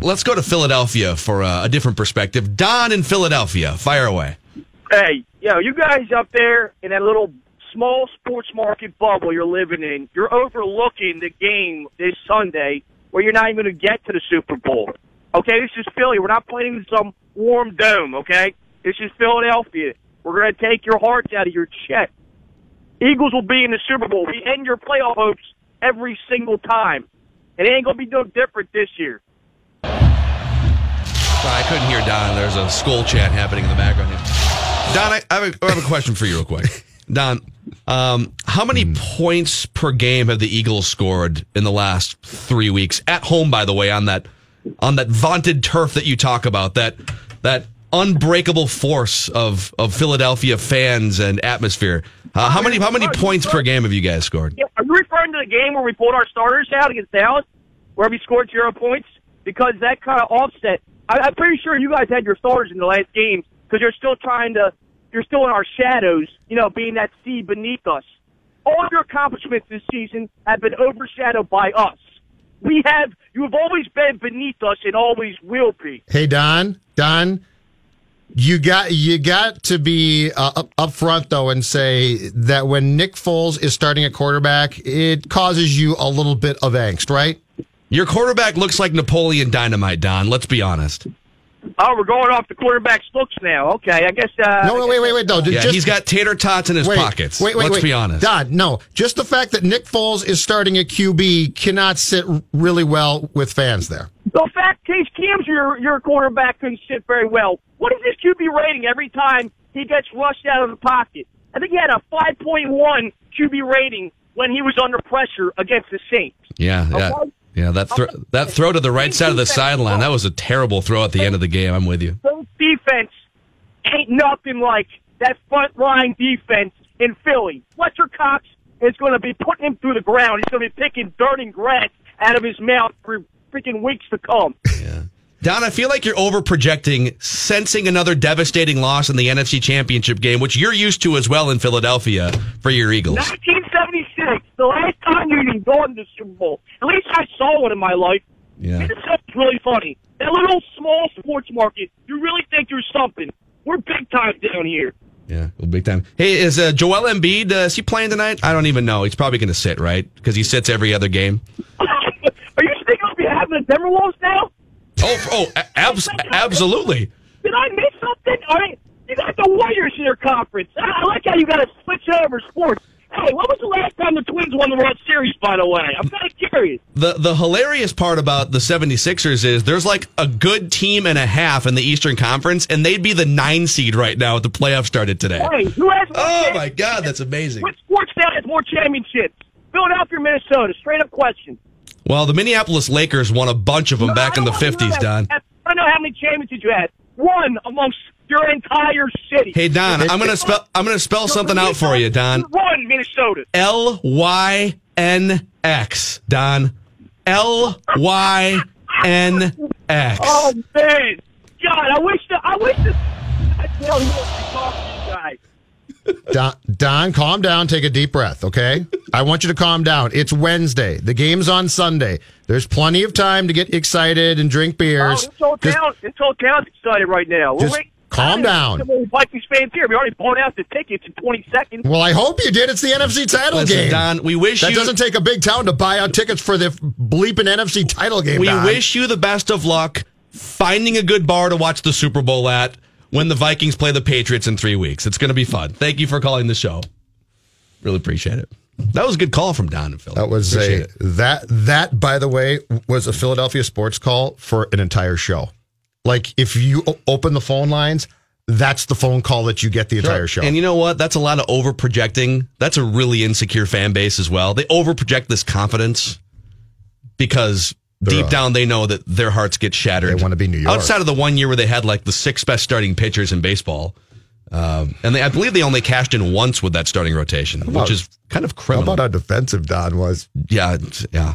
Let's go to Philadelphia for uh, a different perspective. Don in Philadelphia, fire away. Hey, yo, you guys up there in that little small sports market bubble you're living in, you're overlooking the game this Sunday where you're not even going to get to the Super Bowl. Okay, this is Philly. We're not playing in some warm dome, okay? This is Philadelphia. We're going to take your hearts out of your chest. Eagles will be in the Super Bowl. We end your playoff hopes every single time. And it ain't going to be no different this year. Sorry, I couldn't hear Don. There's a skull chat happening in the background here. Don, I, I, have, a, I have a question for you, real quick. Don, um, how many points per game have the Eagles scored in the last three weeks at home? By the way, on that on that vaunted turf that you talk about, that that unbreakable force of of Philadelphia fans and atmosphere. Uh, how many how many points per game have you guys scored? Yeah, are you referring to the game where we pulled our starters out against Dallas, where we scored zero points? Because that kind of offset. I, I'm pretty sure you guys had your starters in the last game because you're still trying to. You're still in our shadows, you know, being that sea beneath us. All your accomplishments this season have been overshadowed by us. We have. You have always been beneath us and always will be. Hey Don, Don, you got you got to be uh, up, up front though and say that when Nick Foles is starting at quarterback, it causes you a little bit of angst, right? Your quarterback looks like Napoleon Dynamite, Don. Let's be honest. Oh, we're going off the quarterback's looks now. Okay, I guess. Uh, No, no, wait, wait, wait, no. Yeah, just, he's got tater tots in his wait, pockets. Wait, wait, Let's wait. be honest. Don, no. Just the fact that Nick Foles is starting at QB cannot sit really well with fans there. The fact Case Keenum's your your quarterback couldn't sit very well. What is his QB rating every time he gets rushed out of the pocket? I think he had a 5.1 QB rating when he was under pressure against the Saints. Yeah, yeah, Okay. Yeah. That thro- that throw to the right side of the sideline. That was a terrible throw at the end of the game. I'm with you. Those defense ain't nothing like that front line defense in Philly. Fletcher Cox is going to be putting him through the ground. He's going to be picking dirt and grass out of his mouth for freaking weeks to come. Yeah. Don, I feel like you're over projecting, sensing another devastating loss in the NFC Championship game, which you're used to as well in Philadelphia for your Eagles. 1976, the last time you even to the Super Bowl. At least I saw one in my life. Yeah. Minnesota's really funny. That little small sports market, you really think you're something. We're big time down here. Yeah, well, big time. Hey, is uh, Joel Embiid, uh, is he playing tonight? I don't even know. He's probably going to sit, right? Because he sits every other game. Are you thinking I'll be having the Timberwolves now? Oh, oh, abs- absolutely. Did I miss something? All right, you got the Warriors in your conference. I I like how you got to switch over sports. Hey, when was the last time the Twins won the World Series, by the way? I'm kind of curious. The the hilarious part about the 76ers is there's like a good team and a half in the Eastern Conference, and they'd be the nine seed right now if the playoffs started today. Hey, who has Oh my God, that's amazing. Which sports town has more championships? Philadelphia, or Minnesota. Straight up question. Well, the Minneapolis Lakers won a bunch of them back in the I don't know 50s. Don. I don't know how many championships you had. One amongst your entire city. Hey Don, I'm gonna spell I'm gonna spell something out for you, Don. One, Minnesota. L Y N X, Don. L Y N X. Oh man, God, I wish that I wish that I tell you to talk to you guys. Don, Don, calm down. Take a deep breath, okay? I want you to calm down. It's Wednesday. The game's on Sunday. There's plenty of time to get excited and drink Oh, beers. this whole Just- town, this whole town's excited right now. Just We're wait- calm down. Come Vikings fans here. We already bought out the tickets in 20 seconds. well, I hope you did. It's the NFC title Listen, game. Don, we wish you that you doesn't take a big town to buy out tickets for the bleeping NFC title game. we Don. wish you the best of luck finding a good bar to watch the Super Bowl at. when the Vikings play the Patriots in three weeks. It's going to be fun. Thank you for calling the show. Really appreciate it. That was a good call from Don and Phil. That was Appreciate a it. that that by the way was a Philadelphia sports call for an entire show. Like if you o- open the phone lines, that's the phone call that you get the entire show. And you know what? That's a lot of over projecting. That's a really insecure fan base as well. They over project this confidence because deep uh, down they know that their hearts get shattered. They wanna be New York. Outside of the one year where they had like the six best starting pitchers in baseball. Um, and they, I believe they only cashed in once with that starting rotation, about- which is kind of criminal. How about how defensive Don was? yeah, yeah.